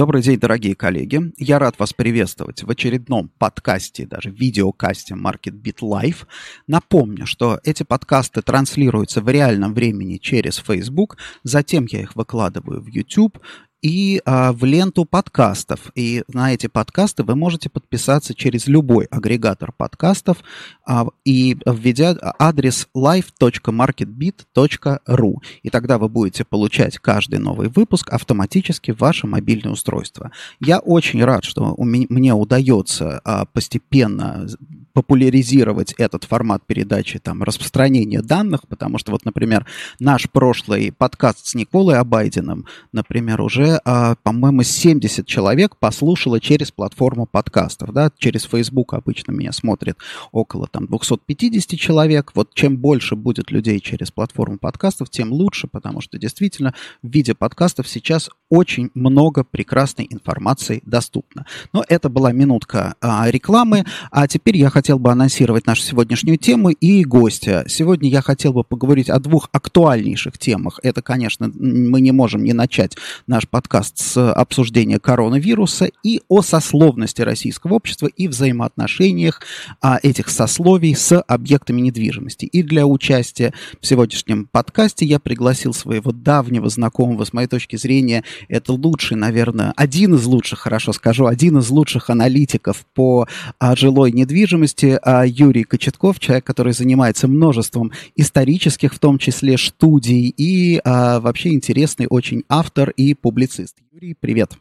Добрый день, дорогие коллеги. Я рад вас приветствовать в очередном подкасте, даже видеокасте MarketBeat Live. Напомню, что эти подкасты транслируются в реальном времени через Facebook, затем я их выкладываю в YouTube, и а, в ленту подкастов. И на эти подкасты вы можете подписаться через любой агрегатор подкастов а, и введя адрес live.marketbit.ru. И тогда вы будете получать каждый новый выпуск автоматически в ваше мобильное устройство. Я очень рад, что у меня, мне удается а, постепенно популяризировать этот формат передачи, там, распространения данных, потому что вот, например, наш прошлый подкаст с Николой Абайдиным, например, уже, а, по-моему, 70 человек послушало через платформу подкастов, да, через Facebook обычно меня смотрит около там 250 человек, вот чем больше будет людей через платформу подкастов, тем лучше, потому что действительно в виде подкастов сейчас очень много прекрасной информации доступно. Но это была минутка а, рекламы, а теперь я хотел бы анонсировать нашу сегодняшнюю тему и гостя. Сегодня я хотел бы поговорить о двух актуальнейших темах. Это, конечно, мы не можем не начать наш подкаст с обсуждения коронавируса и о сословности российского общества и взаимоотношениях а, этих сословий с объектами недвижимости. И для участия в сегодняшнем подкасте я пригласил своего давнего знакомого, с моей точки зрения, это лучший, наверное, один из лучших, хорошо скажу, один из лучших аналитиков по а, жилой недвижимости, гости а, Юрий Кочетков, человек, который занимается множеством исторических, в том числе, студий, и а, вообще интересный очень автор и публицист. Юрий, привет.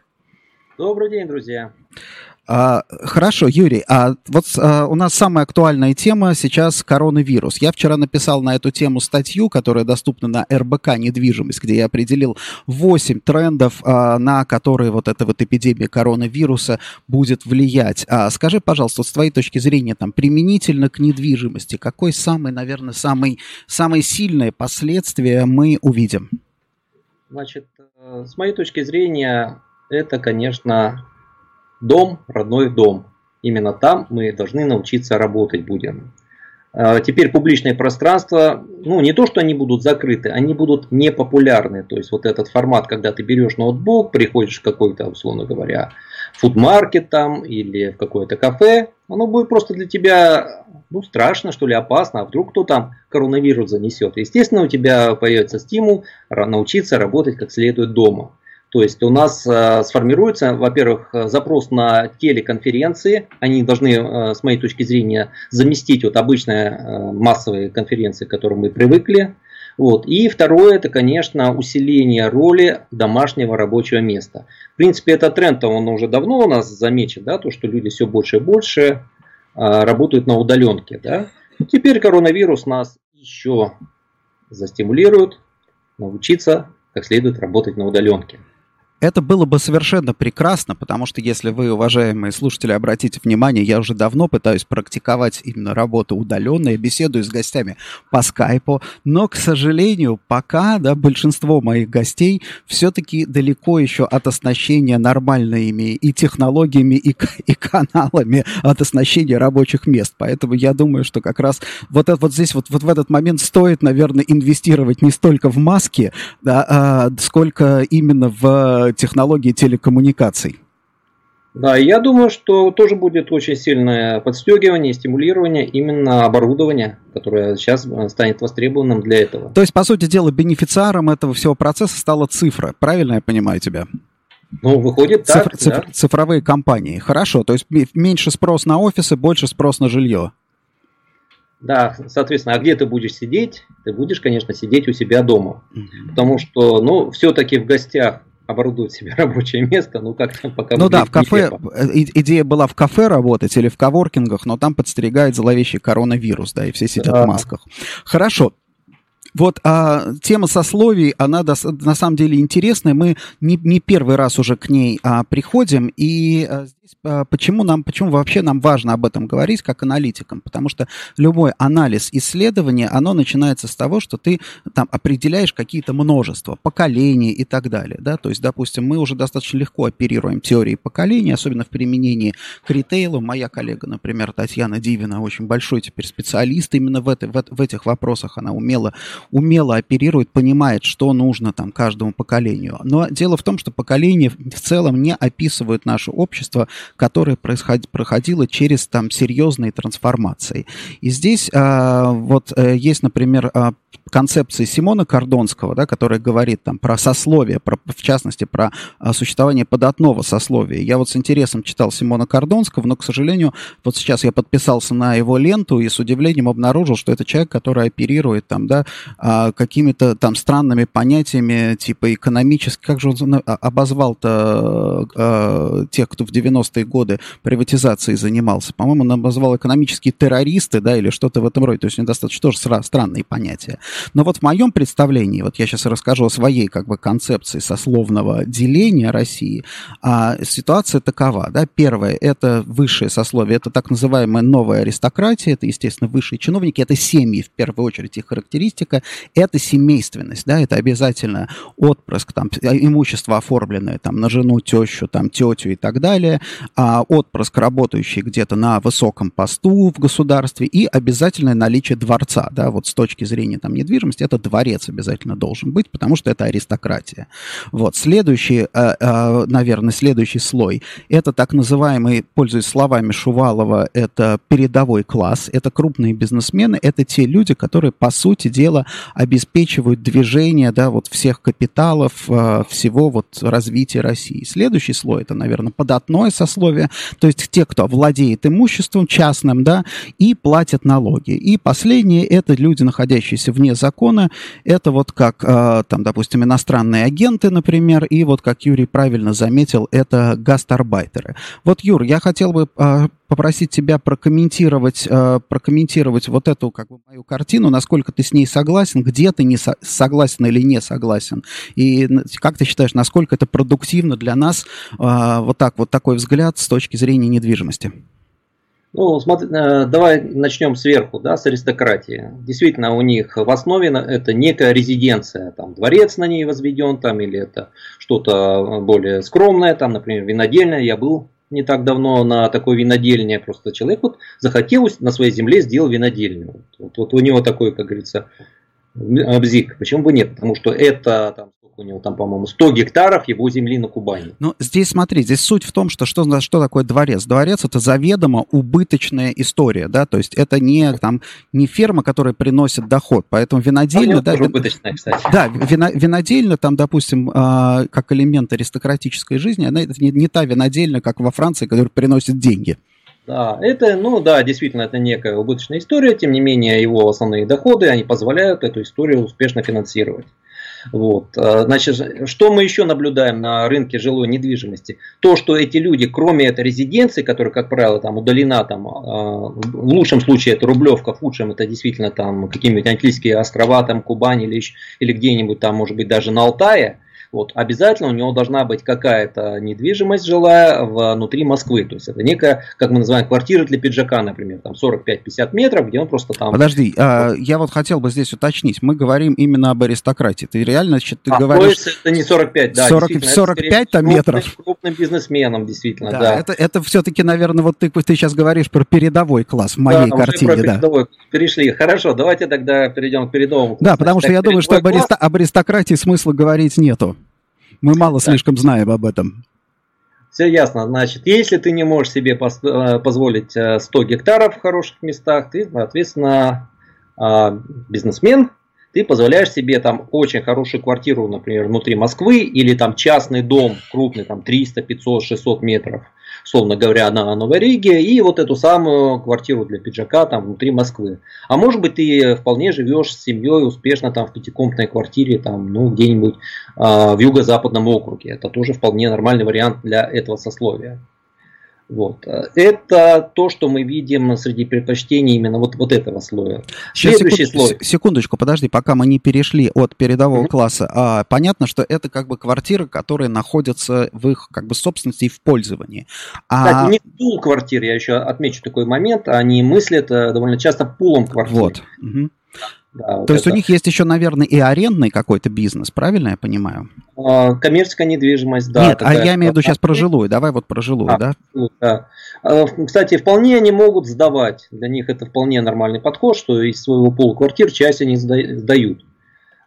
Добрый день, друзья. А, хорошо, Юрий, а вот а, у нас самая актуальная тема сейчас коронавирус. Я вчера написал на эту тему статью, которая доступна на РБК «Недвижимость», где я определил 8 трендов, а, на которые вот эта вот эпидемия коронавируса будет влиять. Скажи, пожалуйста, с твоей точки зрения, там, применительно к недвижимости, какой самый, наверное, самый, самые сильные последствия мы увидим? Значит, э, с моей точки зрения, это, конечно, Дом, родной дом. Именно там мы должны научиться работать будем. А, теперь публичное пространство, ну не то, что они будут закрыты, они будут непопулярны. То есть вот этот формат, когда ты берешь ноутбук, приходишь в какой-то, условно говоря, фудмаркет там или в какое-то кафе, оно будет просто для тебя ну, страшно, что ли, опасно, а вдруг кто там коронавирус занесет. Естественно, у тебя появится стимул научиться работать как следует дома. То есть у нас э, сформируется, во-первых, запрос на телеконференции. Они должны, э, с моей точки зрения, заместить вот обычные э, массовые конференции, к которым мы привыкли. Вот. И второе, это, конечно, усиление роли домашнего рабочего места. В принципе, этот тренд, он уже давно у нас замечен, да, то, что люди все больше и больше работают на удаленке. Да. Теперь коронавирус нас еще застимулирует научиться как следует работать на удаленке. Это было бы совершенно прекрасно, потому что если вы, уважаемые слушатели, обратите внимание, я уже давно пытаюсь практиковать именно работу удаленной, беседую с гостями по скайпу, но, к сожалению, пока да, большинство моих гостей все-таки далеко еще от оснащения нормальными и технологиями, и, и каналами от оснащения рабочих мест. Поэтому я думаю, что как раз вот, это, вот здесь вот, вот в этот момент стоит, наверное, инвестировать не столько в маски, да, а, сколько именно в технологии телекоммуникаций. Да, я думаю, что тоже будет очень сильное подстегивание, стимулирование именно оборудования, которое сейчас станет востребованным для этого. То есть, по сути дела, бенефициаром этого всего процесса стала цифра. Правильно я понимаю тебя? Ну, выходит так, Цифр, цифр, да. Цифровые компании. Хорошо, то есть меньше спрос на офисы, больше спрос на жилье. Да, соответственно, а где ты будешь сидеть? Ты будешь, конечно, сидеть у себя дома. Потому что, ну, все-таки в гостях оборудовать себе рабочее место, ну как там пока... Ну да, в кафе, э, идея была в кафе работать или в коворкингах, но там подстерегает зловещий коронавирус, да, и все сидят да. в масках. Хорошо, вот а, тема сословий, она до, на самом деле интересная. Мы не, не первый раз уже к ней а, приходим, и а, А, почему, нам, почему вообще нам важно об этом говорить как аналитикам? Потому что любой анализ исследования, оно начинается с того, что ты там определяешь какие-то множества, поколения и так далее. Да? То есть, допустим, мы уже достаточно легко оперируем теорией поколений, особенно в применении к ритейлу. Моя коллега, например, Татьяна Дивина, очень большой теперь специалист именно в, это, в, в этих вопросах. Она умело, умело оперирует, понимает, что нужно там каждому поколению. Но дело в том, что поколения в целом не описывают наше общество которое происход... проходило через там серьезные трансформации. И здесь а, вот а, есть, например, а, концепции Симона Кордонского, да, которая говорит там про сословие, про, в частности, про а, существование податного сословия. Я вот с интересом читал Симона Кордонского, но, к сожалению, вот сейчас я подписался на его ленту и с удивлением обнаружил, что это человек, который оперирует там, да, а, какими-то там странными понятиями, типа экономически, как же он а, обозвал-то а, тех, кто в 90-е годы приватизацией занимался? По-моему, он обозвал экономические террористы, да, или что-то в этом роде. То есть у него достаточно тоже странные понятия. Но вот в моем представлении, вот я сейчас расскажу о своей как бы концепции сословного деления России, а, ситуация такова, да, первое, это высшее сословие, это так называемая новая аристократия, это, естественно, высшие чиновники, это семьи, в первую очередь, их характеристика, это семейственность, да, это обязательно отпрыск, там, имущество оформленное там на жену, тещу, там, тетю и так далее, а отпрыск, работающий где-то на высоком посту в государстве и обязательное наличие дворца, да, вот с точки зрения там недвижимости, это дворец обязательно должен быть, потому что это аристократия. Вот. Следующий, э, э, наверное, следующий слой, это так называемый, пользуясь словами Шувалова, это передовой класс, это крупные бизнесмены, это те люди, которые, по сути дела, обеспечивают движение, да, вот всех капиталов, э, всего вот развития России. Следующий слой, это, наверное, податное сословие, то есть те, кто владеет имуществом частным, да, и платят налоги. И последние, это люди, находящиеся вне закона. Это вот как, э, там, допустим, иностранные агенты, например, и вот, как Юрий правильно заметил, это гастарбайтеры. Вот, Юр, я хотел бы э, попросить тебя прокомментировать, э, прокомментировать вот эту как бы мою картину, насколько ты с ней согласен, где ты не со- согласен или не согласен, и как ты считаешь, насколько это продуктивно для нас вот так вот такой взгляд с точки зрения недвижимости? Ну, смотри, э, давай начнем сверху, да, с аристократии. Действительно, у них в основе это некая резиденция, там дворец на ней возведен, там, или это что-то более скромное, там, например, винодельня. Я был не так давно на такой винодельне, просто человек вот захотел на своей земле сделать винодельню. Вот, вот у него такой, как говорится, бзик. Почему бы нет? Потому что это там, у него там, по-моему, 100 гектаров его земли на Кубани. Ну, здесь смотри, здесь суть в том, что что, что такое дворец? Дворец это заведомо убыточная история, да, то есть это не, там, не ферма, которая приносит доход, поэтому винодельня... Да, убыточная, кстати. Да, вино, винодельня там, допустим, э, как элемент аристократической жизни, она это не, не та винодельня, как во Франции, которая приносит деньги. Да, это, ну да, действительно, это некая убыточная история, тем не менее, его основные доходы, они позволяют эту историю успешно финансировать. Вот. А, значит, что мы еще наблюдаем на рынке жилой недвижимости? То, что эти люди, кроме этой резиденции, которая, как правило, там удалена, там, а, в лучшем случае это Рублевка, в худшем это действительно там какие-нибудь Антильские острова, там Кубань или, или где-нибудь там, может быть, даже на Алтае, вот, обязательно у него должна быть какая-то недвижимость жилая внутри Москвы. То есть это некая, как мы называем, квартира для пиджака, например, там 45-50 метров, где он просто там... Подожди, а, я вот хотел бы здесь уточнить. Мы говорим именно об аристократии. Ты реально значит, ты а, говоришь... То это не 45, да. 40, 45 там метров. Крупным, крупным бизнесменам, действительно, да. да. Это, это все-таки, наверное, вот ты, ты сейчас говоришь про передовой класс в моей да, картине. Про да. передовой перешли. Хорошо, давайте тогда перейдем к передовому классу. Да, потому что я думаю, что об, ариста- об аристократии смысла говорить нету. Мы мало слишком знаем об этом. Все ясно. Значит, если ты не можешь себе э, позволить 100 э, гектаров в хороших местах, ты, соответственно, а, бизнесмен, ты позволяешь себе там очень хорошую квартиру, например, внутри Москвы, или там частный дом крупный, там 300, 500, 600 метров – условно говоря, на Новой Риге, и вот эту самую квартиру для пиджака там внутри Москвы. А может быть, ты вполне живешь с семьей успешно там в пятикомнатной квартире, там, ну, где-нибудь э, в юго-западном округе. Это тоже вполне нормальный вариант для этого сословия. Вот. Это то, что мы видим среди предпочтений именно вот, вот этого слоя. Сейчас, Следующий секунд, слой. Секундочку, подожди, пока мы не перешли от передового mm-hmm. класса. А, понятно, что это как бы квартиры, которые находятся в их как бы собственности и в пользовании. А... Кстати, не пул квартир, я еще отмечу такой момент, они мыслят э, довольно часто пулом квартир. Вот. Угу. Да, То есть у них есть еще, наверное, и арендный какой-то бизнес, правильно я понимаю? А, коммерческая недвижимость, да. Нет, а я имею в виду сейчас про жилую. Давай вот про жилую, а, да? да? А, кстати, вполне они могут сдавать. Для них это вполне нормальный подход, что из своего пола квартир часть они сдают.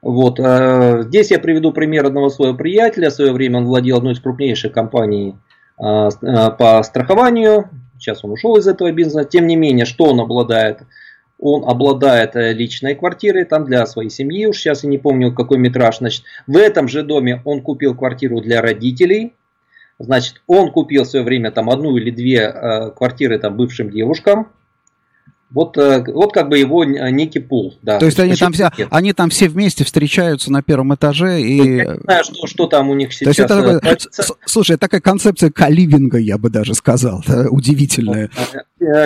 Вот. А, здесь я приведу пример одного своего приятеля. В свое время он владел одной из крупнейших компаний по страхованию. Сейчас он ушел из этого бизнеса. Тем не менее, что он обладает? Он обладает э, личной квартирой там для своей семьи, уж сейчас я не помню какой метраж, значит, в этом же доме он купил квартиру для родителей, значит, он купил в свое время там одну или две э, квартиры там бывшим девушкам, вот, э, вот как бы его э, некий пул. Да. То есть они там, все, они там все вместе встречаются на первом этаже и... Ну, я не знаю, что, что там у них сейчас. То есть это такое, слушай, такая концепция каливинга, я бы даже сказал, удивительная.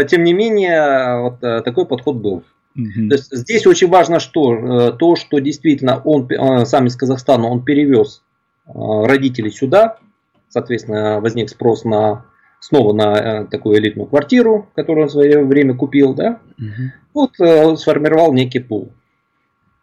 Тем не менее, вот такой подход был. Угу. То есть здесь очень важно что? То, что действительно он сам из Казахстана, он перевез родителей сюда, соответственно, возник спрос на снова на э, такую элитную квартиру, которую он в свое время купил, да, угу. вот э, сформировал некий пул.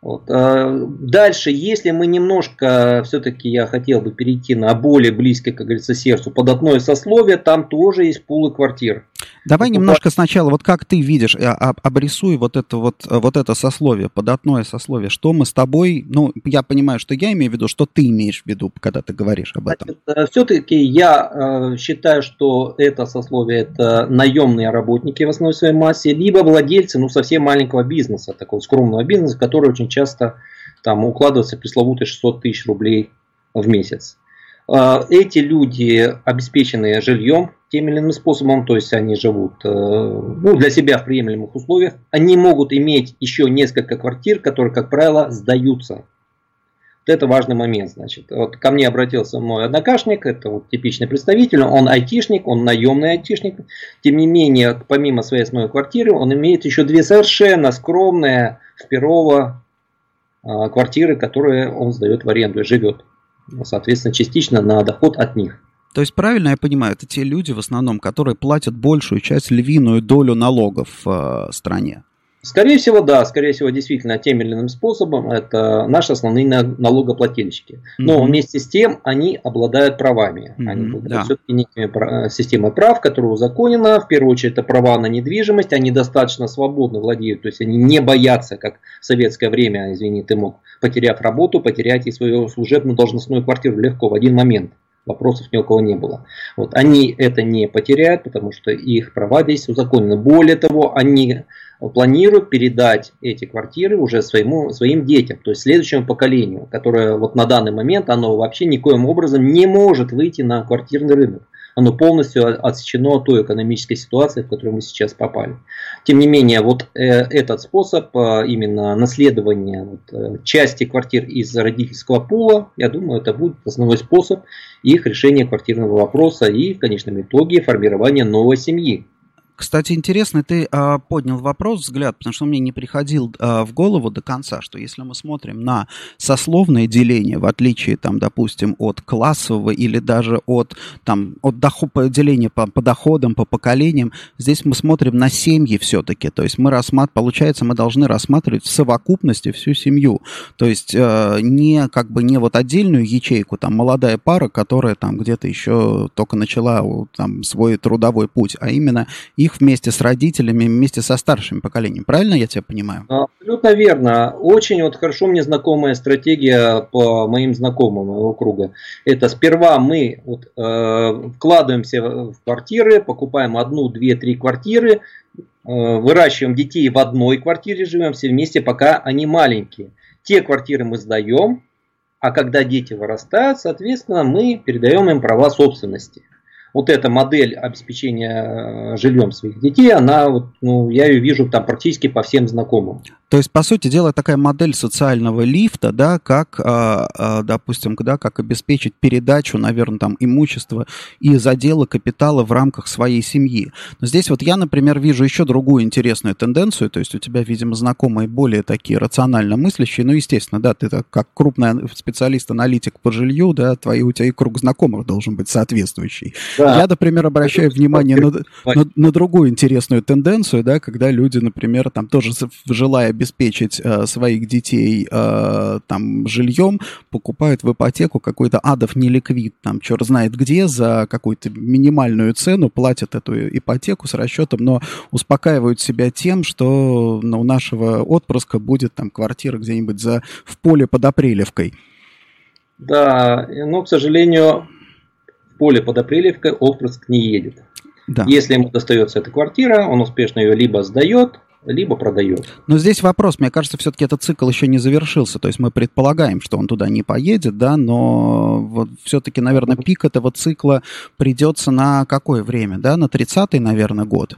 Вот. А дальше, если мы немножко, все-таки я хотел бы перейти на более близкое, как говорится, сердцу, податное сословие, там тоже есть пулы квартир. Давай вот немножко сначала, вот как ты видишь, э, обрисуй вот это вот, э, вот это сословие, податное сословие. Что мы с тобой, ну, я понимаю, что я имею в виду, что ты имеешь в виду, когда ты говоришь об этом. Э, все-таки я считаю, что это сословие, это наемные работники в основной своей массе, либо владельцы, ну, совсем маленького бизнеса, такого скромного бизнеса, который очень часто там укладывается пресловутые 600 тысяч рублей в месяц. Эти люди обеспечены жильем, тем или иным способом, то есть они живут э, ну, для себя в приемлемых условиях, они могут иметь еще несколько квартир, которые, как правило, сдаются. Вот это важный момент. Значит. Вот ко мне обратился мой однокашник, это вот типичный представитель, он айтишник, он наемный айтишник. Тем не менее, помимо своей основной квартиры, он имеет еще две совершенно скромные в Перово э, квартиры, которые он сдает в аренду и живет. Соответственно, частично на доход от них. То есть правильно я понимаю, это те люди в основном, которые платят большую часть, львиную долю налогов в э, стране? Скорее всего, да, скорее всего, действительно, тем или иным способом это наши основные налогоплательщики. Но mm-hmm. вместе с тем они обладают правами. Mm-hmm, они обладают да. все-таки некими системой прав, которая узаконена. В первую очередь, это права на недвижимость. Они достаточно свободно владеют, то есть они не боятся, как в советское время, извини, ты мог, потеряв работу, потерять и свою служебную должностную квартиру легко в один момент вопросов ни у кого не было. Вот, они это не потеряют, потому что их права здесь узаконены. Более того, они планируют передать эти квартиры уже своему, своим детям, то есть следующему поколению, которое вот на данный момент оно вообще никоим образом не может выйти на квартирный рынок оно полностью отсечено от той экономической ситуации, в которую мы сейчас попали. Тем не менее, вот э, этот способ э, именно наследования вот, э, части квартир из родительского пула, я думаю, это будет основной способ их решения квартирного вопроса и в конечном итоге формирования новой семьи. Кстати, интересно, ты а, поднял вопрос, взгляд, потому что мне не приходил а, в голову до конца, что если мы смотрим на сословное деление, в отличие, там, допустим, от классового или даже от, там, от доход, деления по, по доходам, по поколениям, здесь мы смотрим на семьи все-таки. То есть мы рассматриваем, получается, мы должны рассматривать в совокупности всю семью. То есть э, не как бы не вот отдельную ячейку, там, молодая пара, которая там где-то еще только начала там свой трудовой путь, а именно их вместе с родителями, вместе со старшим поколением. Правильно я тебя понимаю? Абсолютно верно. Очень вот хорошо мне знакомая стратегия по моим знакомым моего круга. Это сперва мы вот, э, вкладываемся в квартиры, покупаем одну, две, три квартиры, э, выращиваем детей в одной квартире, живем все вместе, пока они маленькие. Те квартиры мы сдаем, а когда дети вырастают, соответственно, мы передаем им права собственности. Вот эта модель обеспечения жильем своих детей, она, вот, ну, я ее вижу там практически по всем знакомым. То есть, по сути дела, такая модель социального лифта, да, как, а, а, допустим, да, как обеспечить передачу, наверное, там, имущества и задела капитала в рамках своей семьи. Но здесь вот я, например, вижу еще другую интересную тенденцию, то есть у тебя, видимо, знакомые более такие рационально мыслящие, ну, естественно, да, ты так, как крупный специалист-аналитик по жилью, да, твои, у тебя и круг знакомых должен быть соответствующий. Да. Я, например, обращаю Это внимание на, на, на другую интересную тенденцию, да, когда люди, например, там тоже желая обеспечить э, своих детей э, там жильем, покупают в ипотеку какой-то адов неликвид, там черт знает где, за какую-то минимальную цену платят эту ипотеку с расчетом, но успокаивают себя тем, что ну, у нашего отпрыска будет там квартира где-нибудь за, в поле под Апрелевкой. Да, но, к сожалению, поле под Апрелевкой отпрыск не едет. Да. Если ему достается эта квартира, он успешно ее либо сдает, либо продает. Но здесь вопрос, мне кажется, все-таки этот цикл еще не завершился. То есть мы предполагаем, что он туда не поедет, да, но вот все-таки, наверное, пик этого цикла придется на какое время, да, на 30-й, наверное, год.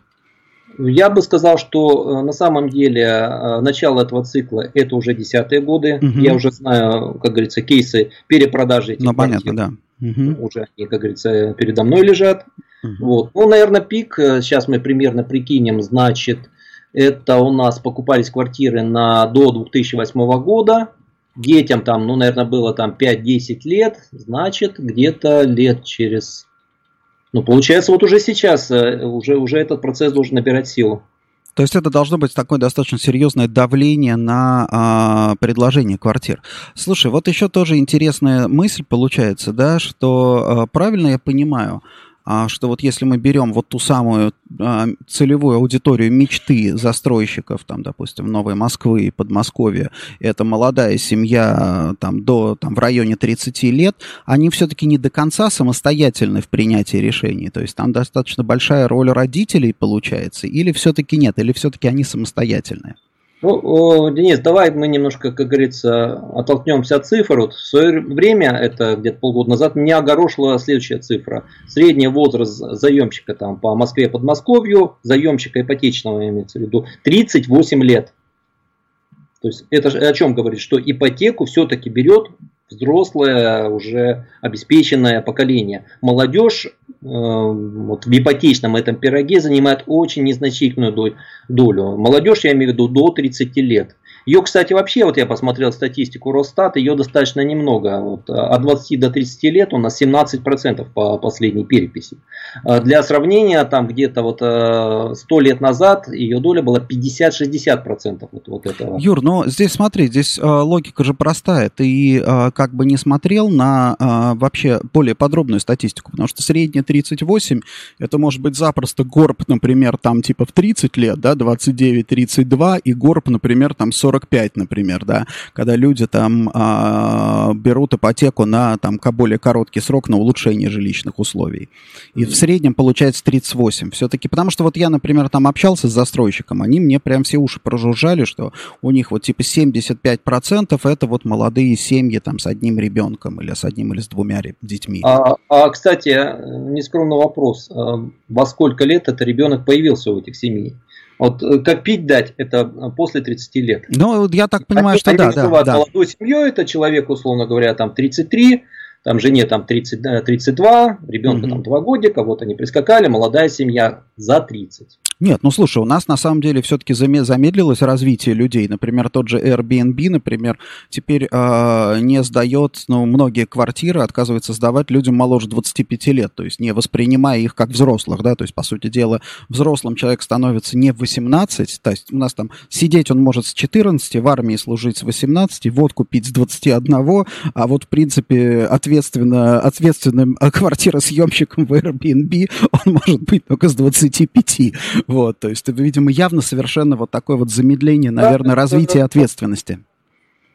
Я бы сказал, что э, на самом деле э, начало этого цикла это уже десятые годы. Угу. Я уже знаю, как говорится, кейсы перепродажи этих Ну, понятно, да. Угу. Уже они, как говорится, передо мной лежат. Угу. Вот. Ну, наверное, пик, э, сейчас мы примерно прикинем, значит, это у нас покупались квартиры на до 2008 года. Детям там, ну, наверное, было там 5-10 лет. Значит, где-то лет через... Ну, получается, вот уже сейчас, э, уже, уже этот процесс должен набирать силу. То есть это должно быть такое достаточно серьезное давление на а, предложение квартир. Слушай, вот еще тоже интересная мысль получается, да, что а, правильно я понимаю, что вот если мы берем вот ту самую а, целевую аудиторию мечты застройщиков, там, допустим, Новой Москвы и Подмосковья, это молодая семья там, до, там, в районе 30 лет, они все-таки не до конца самостоятельны в принятии решений, то есть там достаточно большая роль родителей получается, или все-таки нет, или все-таки они самостоятельные? Ну, Денис, давай мы немножко, как говорится, оттолкнемся от цифр. Вот в свое время, это где-то полгода назад, меня огорошила следующая цифра. Средний возраст заемщика там, по Москве и Подмосковью, заемщика ипотечного имеется в виду, 38 лет. То есть это о чем говорит, что ипотеку все-таки берет взрослое, уже обеспеченное поколение. Молодежь э, вот в ипотечном этом пироге занимает очень незначительную долю. Молодежь, я имею в виду, до 30 лет. Ее, кстати, вообще, вот я посмотрел статистику Росстата, ее достаточно немного. Вот, от 20 до 30 лет у нас 17% по последней переписи. А для сравнения, там где-то вот 100 э, лет назад ее доля была 50-60% вот, вот этого. Юр, но здесь смотри, здесь э, логика же простая. Ты э, как бы не смотрел на вообще более подробную статистику, потому что средняя 38, это может быть запросто горб, например, там типа в 30 лет, да, 29-32, и горб, например, там 40 45, например, да, когда люди там а, берут ипотеку на там более короткий срок на улучшение жилищных условий. И в среднем получается 38. Все-таки, потому что вот я, например, там общался с застройщиком, они мне прям все уши прожужжали, что у них вот типа 75% это вот молодые семьи там с одним ребенком или с одним или с двумя детьми. А, а кстати, нескромный вопрос. А, во сколько лет этот ребенок появился у этих семей? Вот э, как пить дать, это э, после 30 лет. Ну, я так понимаю, они, что да, да, да. молодой семьей, это человек, условно говоря, там 33, там жене там 30, 32, ребенка угу. там 2 годика, вот они прискакали, молодая семья за 30. Нет, ну слушай, у нас на самом деле все-таки замедлилось развитие людей. Например, тот же Airbnb, например, теперь э, не сдает, ну, многие квартиры отказывается сдавать людям моложе 25 лет, то есть не воспринимая их как взрослых, да, то есть, по сути дела, взрослым человек становится не в 18, то есть у нас там сидеть он может с 14, в армии служить с 18, водку пить с 21, а вот, в принципе, ответственно, ответственным квартиросъемщиком в Airbnb он может быть только с 25. Вот, то есть, видимо, явно совершенно вот такое вот замедление, наверное, да, развития да, ответственности.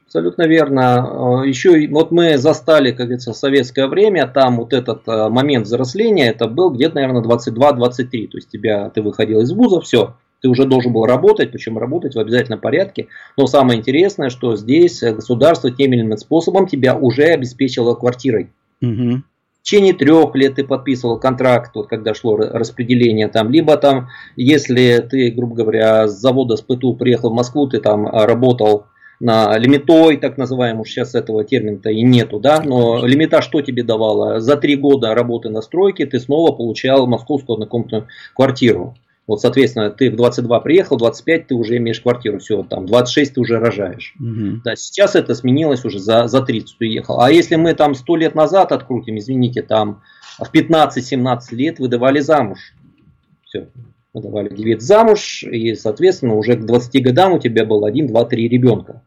Абсолютно верно. Еще вот мы застали, как говорится, советское время, там вот этот э, момент взросления, это был где-то, наверное, 22-23. То есть тебя, ты выходил из вуза, все, ты уже должен был работать, причем работать в обязательном порядке. Но самое интересное, что здесь государство тем или иным способом тебя уже обеспечило квартирой. Угу. В течение трех лет ты подписывал контракт, вот когда шло распределение там, либо там, если ты, грубо говоря, с завода с ПТУ приехал в Москву, ты там а, работал на лимитой, так называемый, сейчас этого термина-то и нету, да, но лимита что тебе давала? За три года работы на стройке ты снова получал московскую однокомнатную квартиру. Вот, соответственно, ты в 22 приехал, 25 ты уже имеешь квартиру, все, там, 26 ты уже рожаешь. Угу. Да, сейчас это сменилось уже за, за 30 ты уехал. А если мы там 100 лет назад открутим, извините, там в 15-17 лет выдавали замуж. Все, выдавали девиц замуж, и, соответственно, уже к 20 годам у тебя был 1, 2, 3 ребенка.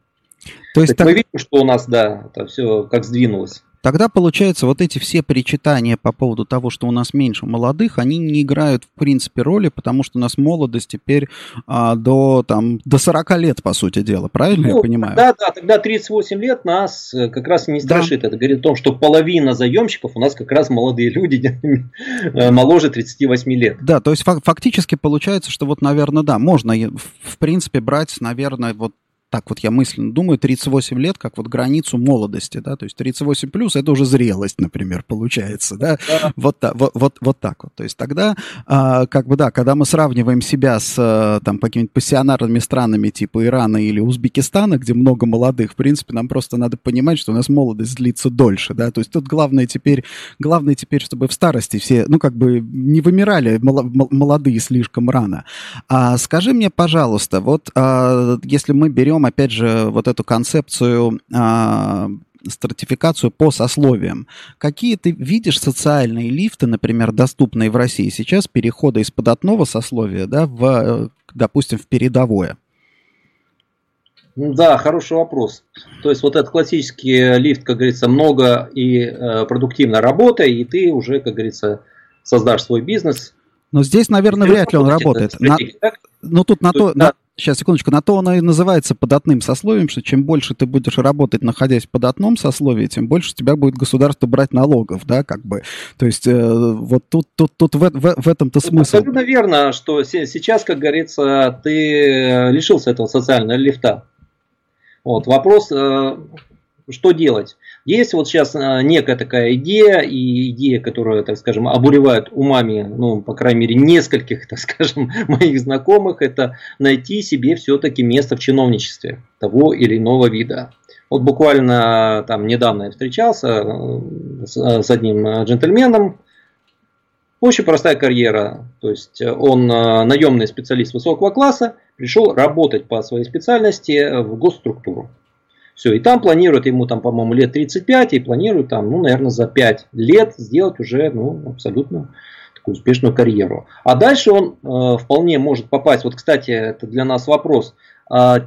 То есть так... мы видим, что у нас, да, это все как сдвинулось. Тогда, получается, вот эти все причитания по поводу того, что у нас меньше молодых, они не играют, в принципе, роли, потому что у нас молодость теперь а, до, там, до 40 лет, по сути дела. Правильно ну, я понимаю? Да, да, тогда 38 лет нас э, как раз не страшит. Да. Это говорит о том, что половина заемщиков у нас как раз молодые люди, э, моложе 38 лет. Да, то есть фактически получается, что вот, наверное, да, можно, в принципе, брать, наверное, вот так вот я мысленно думаю, 38 лет как вот границу молодости, да, то есть 38 плюс это уже зрелость, например, получается, да, да. Вот, вот, вот, вот так вот. То есть тогда, а, как бы, да, когда мы сравниваем себя с а, там какими-нибудь пассионарными странами типа Ирана или Узбекистана, где много молодых, в принципе, нам просто надо понимать, что у нас молодость длится дольше, да, то есть тут главное теперь, главное теперь, чтобы в старости все, ну, как бы не вымирали молодые слишком рано. А скажи мне, пожалуйста, вот а, если мы берем берем, опять же, вот эту концепцию а, стратификацию по сословиям. Какие ты видишь социальные лифты, например, доступные в России сейчас, перехода из податного сословия, да, в, допустим, в передовое? Да, хороший вопрос. То есть вот этот классический лифт, как говорится, много и э, продуктивно работай, и ты уже, как говорится, создашь свой бизнес. Но здесь, наверное, вряд ли он работает. На, ну тут на то, на, Сейчас, секундочку, на то оно и называется податным сословием, что чем больше ты будешь работать, находясь в податном сословии, тем больше тебя будет государство брать налогов, да, как бы. То есть э, вот тут, тут, тут в, в, в этом-то смысл. Абсолютно верно, что сейчас, как говорится, ты лишился этого социального лифта. Вот, вопрос, э, что делать? Есть вот сейчас э, некая такая идея, и идея, которая, так скажем, обуревает умами, ну, по крайней мере, нескольких, так скажем, моих знакомых, это найти себе все-таки место в чиновничестве того или иного вида. Вот буквально там недавно я встречался э, с одним джентльменом, очень простая карьера, то есть он наемный специалист высокого класса, пришел работать по своей специальности в госструктуру. Все, и там планируют ему, там, по-моему, лет 35, и планируют там, ну, наверное, за 5 лет сделать уже, ну, абсолютно такую успешную карьеру. А дальше он э, вполне может попасть, вот, кстати, это для нас вопрос,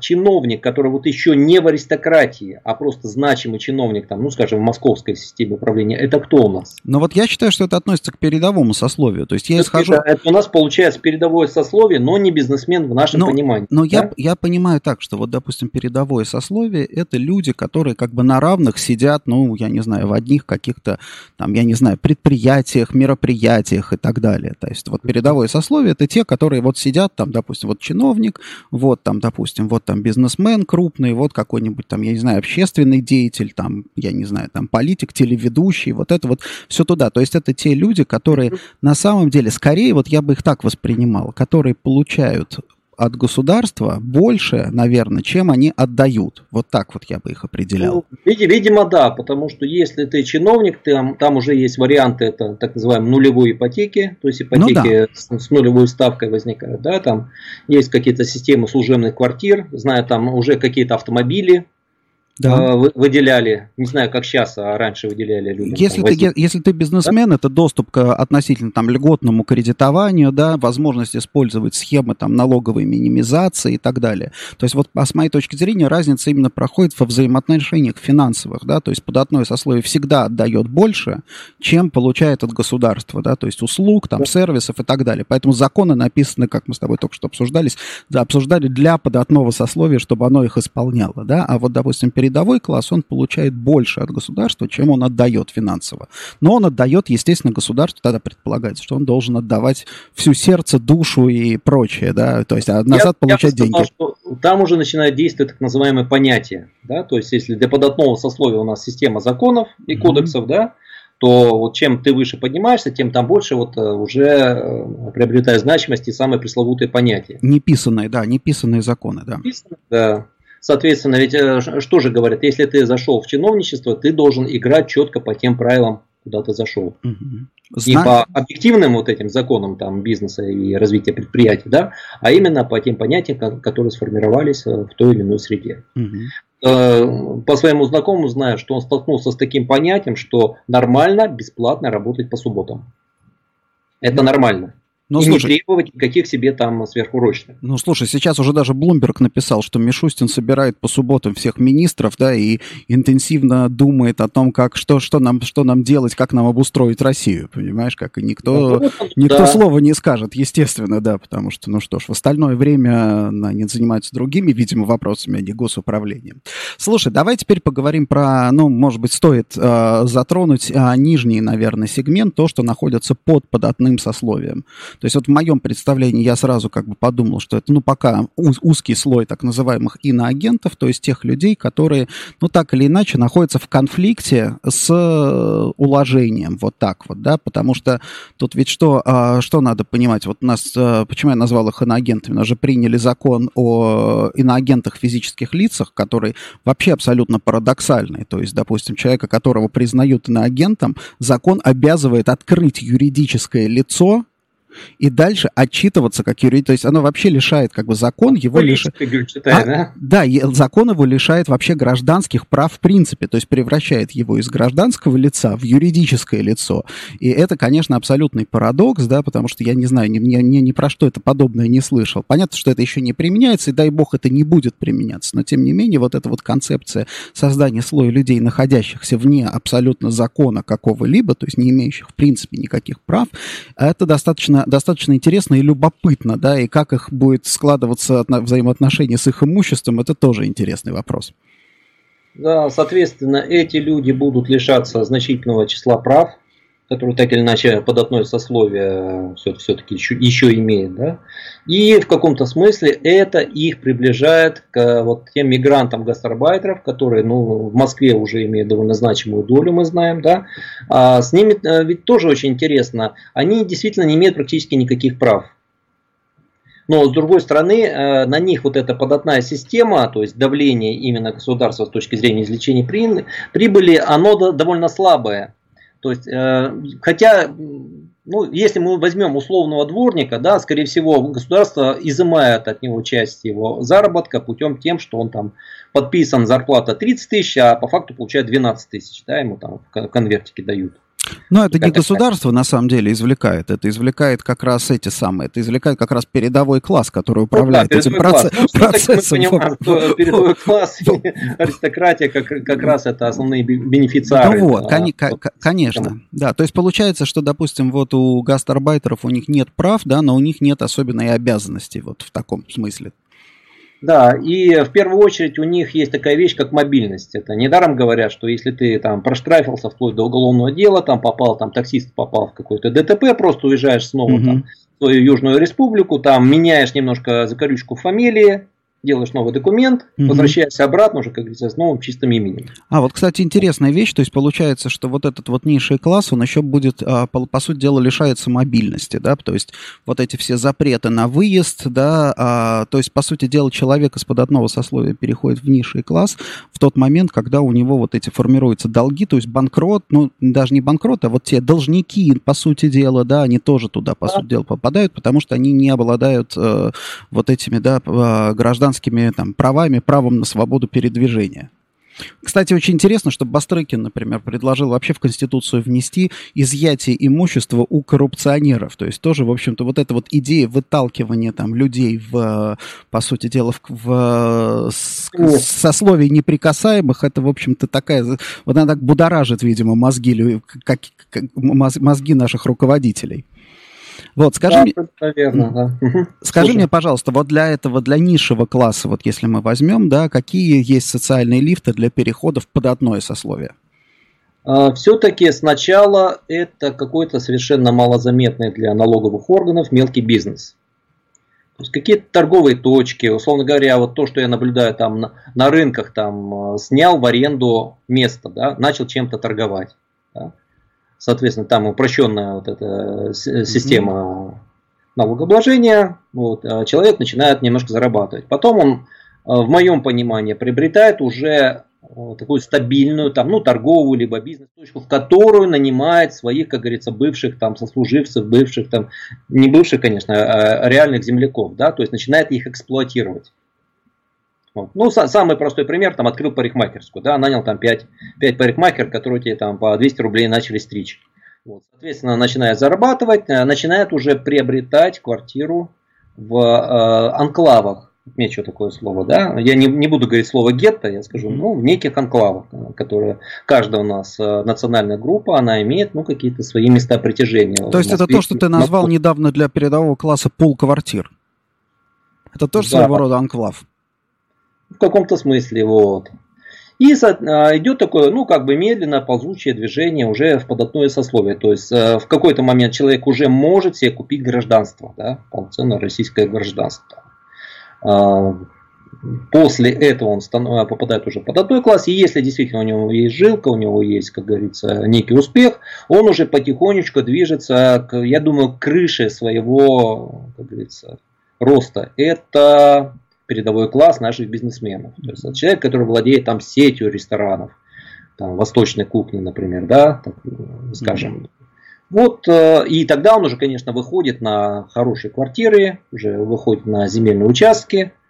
чиновник, который вот еще не в аристократии, а просто значимый чиновник, там, ну, скажем, в московской системе управления, это кто у нас? Ну вот я считаю, что это относится к передовому сословию. То есть я исхожу... Это, это у нас получается передовое сословие, но не бизнесмен в нашем но, понимании. Но да? я, я понимаю так, что вот, допустим, передовое сословие это люди, которые как бы на равных сидят, ну, я не знаю, в одних каких-то, там, я не знаю, предприятиях, мероприятиях и так далее. То есть вот передовое сословие это те, которые вот сидят, там, допустим, вот чиновник, вот там, допустим, допустим, вот там бизнесмен крупный, вот какой-нибудь там, я не знаю, общественный деятель, там, я не знаю, там политик, телеведущий, вот это вот все туда. То есть это те люди, которые на самом деле, скорее, вот я бы их так воспринимал, которые получают от государства больше, наверное, чем они отдают. Вот так вот я бы их определял. Ну, видимо, да, потому что если ты чиновник, там, там уже есть варианты, это так называемые нулевой ипотеки, то есть ипотеки ну, да. с, с нулевой ставкой возникают, да, там есть какие-то системы служебных квартир, знаю, там уже какие-то автомобили, да. А, выделяли, не знаю, как сейчас, а раньше выделяли людям. Если, ты, если ты бизнесмен, да? это доступ к относительно там льготному кредитованию, да, возможность использовать схемы там налоговой минимизации и так далее. То есть вот а с моей точки зрения разница именно проходит во взаимоотношениях финансовых, да, то есть податное сословие всегда отдает больше, чем получает от государства, да, то есть услуг, там, да. сервисов и так далее. Поэтому законы написаны, как мы с тобой только что обсуждались, да, обсуждали для податного сословия, чтобы оно их исполняло, да, а вот, допустим, перед передовой класс, он получает больше от государства, чем он отдает финансово. Но он отдает, естественно, государству, тогда предполагается, что он должен отдавать всю сердце, душу и прочее, да, то есть а назад я, получать я сказал, деньги. Что там уже начинает действовать так называемое понятие, да, то есть если для податного сословия у нас система законов и кодексов, mm-hmm. да, то вот чем ты выше поднимаешься, тем там больше вот уже приобретает значимость и самые пресловутые понятия. Неписанные, да, неписанные законы, да. Неписанные, да. Соответственно, ведь что же говорят, если ты зашел в чиновничество, ты должен играть четко по тем правилам, куда ты зашел. Угу. Зна... Не по объективным вот этим законам там, бизнеса и развития предприятий, да, а именно по тем понятиям, которые сформировались в той или иной среде. Угу. По своему знакомому знаю, что он столкнулся с таким понятием, что нормально бесплатно работать по субботам. Это нормально. Ну, и слушай, не требовать никаких себе там сверхурочных. Ну, слушай, сейчас уже даже Блумберг написал, что Мишустин собирает по субботам всех министров, да, и интенсивно думает о том, как, что, что, нам, что нам делать, как нам обустроить Россию, понимаешь, как и никто, да, никто да. слова не скажет, естественно, да, потому что, ну что ж, в остальное время они занимаются другими, видимо, вопросами, а не госуправлением. Слушай, давай теперь поговорим про, ну, может быть, стоит э, затронуть э, нижний, наверное, сегмент, то, что находится под податным сословием. То есть вот в моем представлении я сразу как бы подумал, что это, ну, пока уз, узкий слой так называемых иноагентов, то есть тех людей, которые, ну, так или иначе находятся в конфликте с э, уложением, вот так вот, да, потому что тут ведь что, а, что надо понимать, вот нас, э, почему я назвал их иноагентами, нас же приняли закон о иноагентах физических лицах, который вообще абсолютно парадоксальный, то есть, допустим, человека, которого признают иноагентом, закон обязывает открыть юридическое лицо, и дальше отчитываться как юридическое. То есть оно вообще лишает, как бы закон его лишает... А, да, закон его лишает вообще гражданских прав в принципе, то есть превращает его из гражданского лица в юридическое лицо. И это, конечно, абсолютный парадокс, да, потому что я не знаю, ни, ни, ни, ни про что это подобное не слышал. Понятно, что это еще не применяется, и дай бог это не будет применяться, но тем не менее вот эта вот концепция создания слоя людей, находящихся вне абсолютно закона какого-либо, то есть не имеющих в принципе никаких прав, это достаточно достаточно интересно и любопытно, да, и как их будет складываться взаимоотношения с их имуществом, это тоже интересный вопрос. Да, соответственно, эти люди будут лишаться значительного числа прав, который так или иначе податное сословие все-таки еще, еще имеет. Да? И в каком-то смысле это их приближает к вот тем мигрантам гастарбайтеров, которые ну, в Москве уже имеют довольно значимую долю, мы знаем. Да? А с ними э, ведь тоже очень интересно, они действительно не имеют практически никаких прав. Но с другой стороны, э, на них вот эта податная система, то есть давление именно государства с точки зрения извлечения прибыли, оно довольно слабое. То есть, э, хотя, ну, если мы возьмем условного дворника, да, скорее всего, государство изымает от него часть его заработка путем тем, что он там подписан зарплата 30 тысяч, а по факту получает 12 тысяч, да, ему там в конвертике дают. Но это не государство на самом деле извлекает, это извлекает как раз эти самые, это извлекает как раз передовой класс, который управляет ну, да, этим проц... ну, процессом. Мы понимаем, что передовой класс и аристократия как, как раз это основные бенефициары. Ну вот, кон- конечно, да, то есть получается, что, допустим, вот у гастарбайтеров у них нет прав, да, но у них нет особенной обязанности вот в таком смысле. Да, и в первую очередь у них есть такая вещь, как мобильность. Это недаром говорят, что если ты там проштрафился вплоть до уголовного дела, там попал, там таксист попал в какой-то ДТП, просто уезжаешь снова угу. там, в свою Южную Республику, там меняешь немножко закорючку фамилии, делаешь новый документ, угу. возвращаешься обратно уже, как говорится, с новым чистым именем. А вот, кстати, интересная вещь, то есть получается, что вот этот вот низший класс, он еще будет, а, по, по сути дела, лишается мобильности, да, то есть вот эти все запреты на выезд, да, а, то есть, по сути дела, человек из-под одного сословия переходит в низший класс в тот момент, когда у него вот эти формируются долги, то есть банкрот, ну, даже не банкрот, а вот те должники, по сути дела, да, они тоже туда, по да. сути дела, попадают, потому что они не обладают э, вот этими, да, а, гражданскими там, правами, правом на свободу передвижения. Кстати, очень интересно, что Бастрыкин, например, предложил вообще в Конституцию внести изъятие имущества у коррупционеров. То есть тоже, в общем-то, вот эта вот идея выталкивания там людей в, по сути дела, в, в сословие неприкасаемых, это, в общем-то, такая... Вот она так будоражит, видимо, мозги, как, как, мозги наших руководителей. Вот, скажи, да, мне, наверное, да. скажи мне, пожалуйста, вот для этого, для низшего класса, вот если мы возьмем, да, какие есть социальные лифты для переходов под одно сословие? А, Все-таки сначала это какой-то совершенно малозаметный для налоговых органов мелкий бизнес. То есть какие-то торговые точки, условно говоря, вот то, что я наблюдаю там на, на рынках, там снял в аренду место, да, начал чем-то торговать. Соответственно, там упрощенная вот эта система mm-hmm. налогообложения, вот, а человек начинает немножко зарабатывать. Потом он, в моем понимании, приобретает уже такую стабильную, там, ну, торговую, либо бизнес-точку, в которую нанимает своих, как говорится, бывших там сослуживцев, бывших там, не бывших, конечно, а реальных земляков, да, то есть начинает их эксплуатировать. Вот. Ну, самый простой пример, там открыл парикмахерскую, да, нанял там 5, 5 парикмахер, которые тебе там по 200 рублей начали стричь. Вот. Соответственно, начинает зарабатывать, э, начинает уже приобретать квартиру в э, анклавах. Что такое слово, да? Я не, не буду говорить слово гетто, я скажу, ну, в неких анклавах, э, которые каждая у нас э, национальная группа, она имеет, ну, какие-то свои места притяжения. То есть это то, что ты назвал недавно для передового класса пол квартир? Это тоже да. своего рода анклав? В каком-то смысле. Вот. И а, идет такое, ну, как бы медленно ползучее движение уже в податное сословие. То есть э, в какой-то момент человек уже может себе купить гражданство, да, полноценное российское гражданство. А, после этого он а, попадает уже в податной класс, и если действительно у него есть жилка, у него есть, как говорится, некий успех, он уже потихонечку движется, к, я думаю, к крыше своего, как говорится, роста. Это передовой класс наших бизнесменов. То есть человек, который владеет там сетью ресторанов, там, восточной кухни, например, да, так, скажем. Mm-hmm. Вот, э, и тогда он уже, конечно, выходит на хорошие квартиры, уже выходит на земельные участки, Э,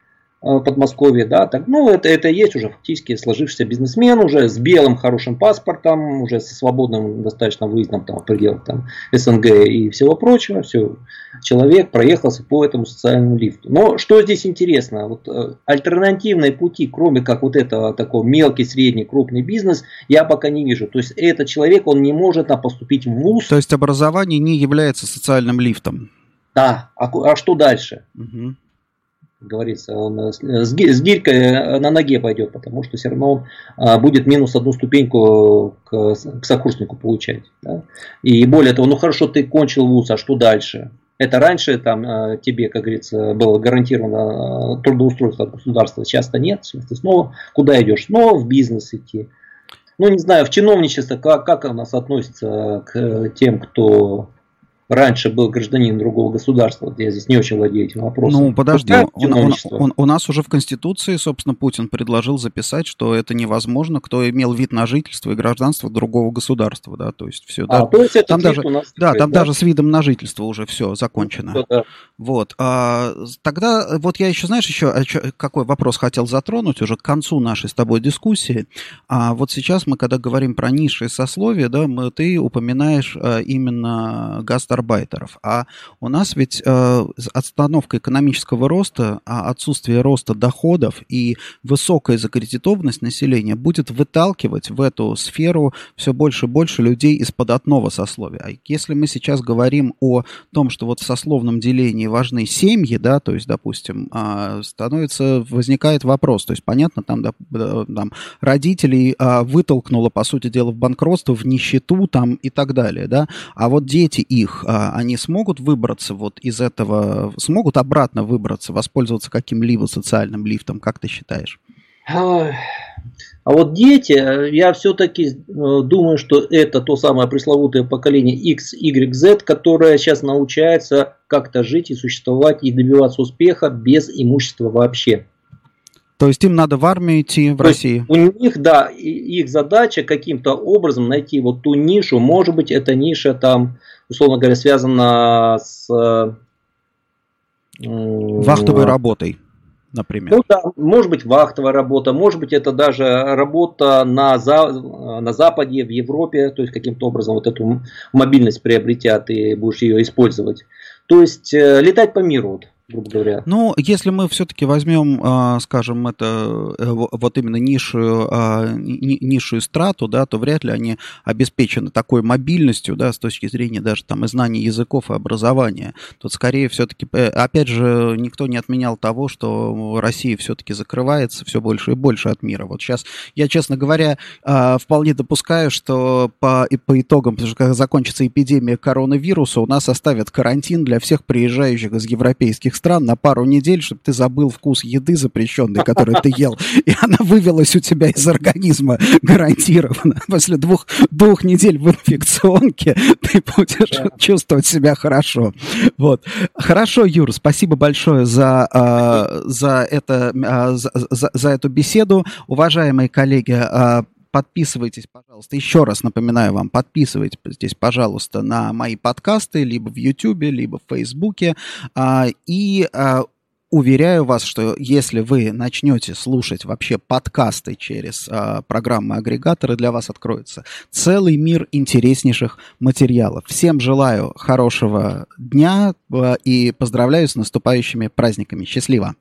Подмосковье, да, так, ну, это, это есть уже фактически сложившийся бизнесмен уже с белым хорошим паспортом, уже со свободным достаточно выездом там, в пределах там, СНГ и всего прочего, все, человек проехался по этому социальному лифту. Но что здесь интересно, вот э, альтернативные пути, кроме как вот этого такого мелкий, средний, крупный бизнес, я пока не вижу. То есть этот человек, он не может а, поступить в ВУЗ. То есть образование не является социальным лифтом. Да, а, а что дальше? Угу говорится, он э, с гирькой э, на ноге пойдет, потому что все равно он а, будет минус одну ступеньку к, сокурснику получать. Да? И более того, ну хорошо, ты кончил вуз, а что дальше? Это раньше там э, тебе, как говорится, было гарантировано трудоустройство от государства, сейчас-то нет, сейчас ты снова куда идешь? Снова в бизнес идти. Ну, не знаю, в чиновничество, как, как у нас относится к тем, кто раньше был гражданин другого государства. Я здесь не очень владею этим вопросом. Ну, подожди, он, он, он, у нас уже в Конституции, собственно, Путин предложил записать, что это невозможно, кто имел вид на жительство и гражданство другого государства, да, то есть все. А, да, то есть это там даже, у нас да, там да? даже с видом на жительство уже все закончено. Ну, да. Вот. А, тогда вот я еще, знаешь, еще какой вопрос хотел затронуть уже к концу нашей с тобой дискуссии. А вот сейчас мы, когда говорим про низшие сословия, да, мы, ты упоминаешь а, именно гастро гастарбайтеров. А у нас ведь э, остановка экономического роста, а отсутствие роста доходов и высокая закредитованность населения будет выталкивать в эту сферу все больше и больше людей из податного сословия. А если мы сейчас говорим о том, что вот в сословном делении важны семьи, да, то есть, допустим, э, становится, возникает вопрос, то есть, понятно, там, да, там родителей э, вытолкнуло, по сути дела, в банкротство, в нищету там и так далее, да, а вот дети их, они смогут выбраться вот из этого, смогут обратно выбраться, воспользоваться каким-либо социальным лифтом, как ты считаешь? А вот дети, я все-таки э, думаю, что это то самое пресловутое поколение X, Y, Z, которое сейчас научается как-то жить и существовать и добиваться успеха без имущества вообще. То есть им надо в армию идти в То России? У них, да, их задача каким-то образом найти вот ту нишу. Может быть, эта ниша там, условно говоря, связана с... Вахтовой работой, например. Ну да, может быть вахтовая работа, может быть это даже работа на, за, на Западе, в Европе, то есть каким-то образом вот эту мобильность приобретя, ты будешь ее использовать. То есть э, летать по миру. Вот грубо говоря. Ну, если мы все-таки возьмем, а, скажем, это э, вот именно низшую, а, низшую страту, да, то вряд ли они обеспечены такой мобильностью, да, с точки зрения даже там и знаний языков и образования. Тут скорее все-таки, э, опять же, никто не отменял того, что Россия все-таки закрывается все больше и больше от мира. Вот сейчас я, честно говоря, а, вполне допускаю, что по, по итогам, потому что когда закончится эпидемия коронавируса, у нас оставят карантин для всех приезжающих из европейских стран на пару недель, чтобы ты забыл вкус еды запрещенной, которую ты ел, и она вывелась у тебя из организма гарантированно. После двух, двух недель в инфекционке ты будешь да. чувствовать себя хорошо. Вот. Хорошо, Юр, спасибо большое за, э, за, это, э, за, за, за эту беседу. Уважаемые коллеги, э, подписывайтесь, пожалуйста. Еще раз напоминаю вам, подписывайтесь здесь, пожалуйста, на мои подкасты, либо в YouTube, либо в Фейсбуке. И уверяю вас, что если вы начнете слушать вообще подкасты через э, программы-агрегаторы, для вас откроется целый мир интереснейших материалов. Всем желаю хорошего дня э, и поздравляю с наступающими праздниками. Счастливо!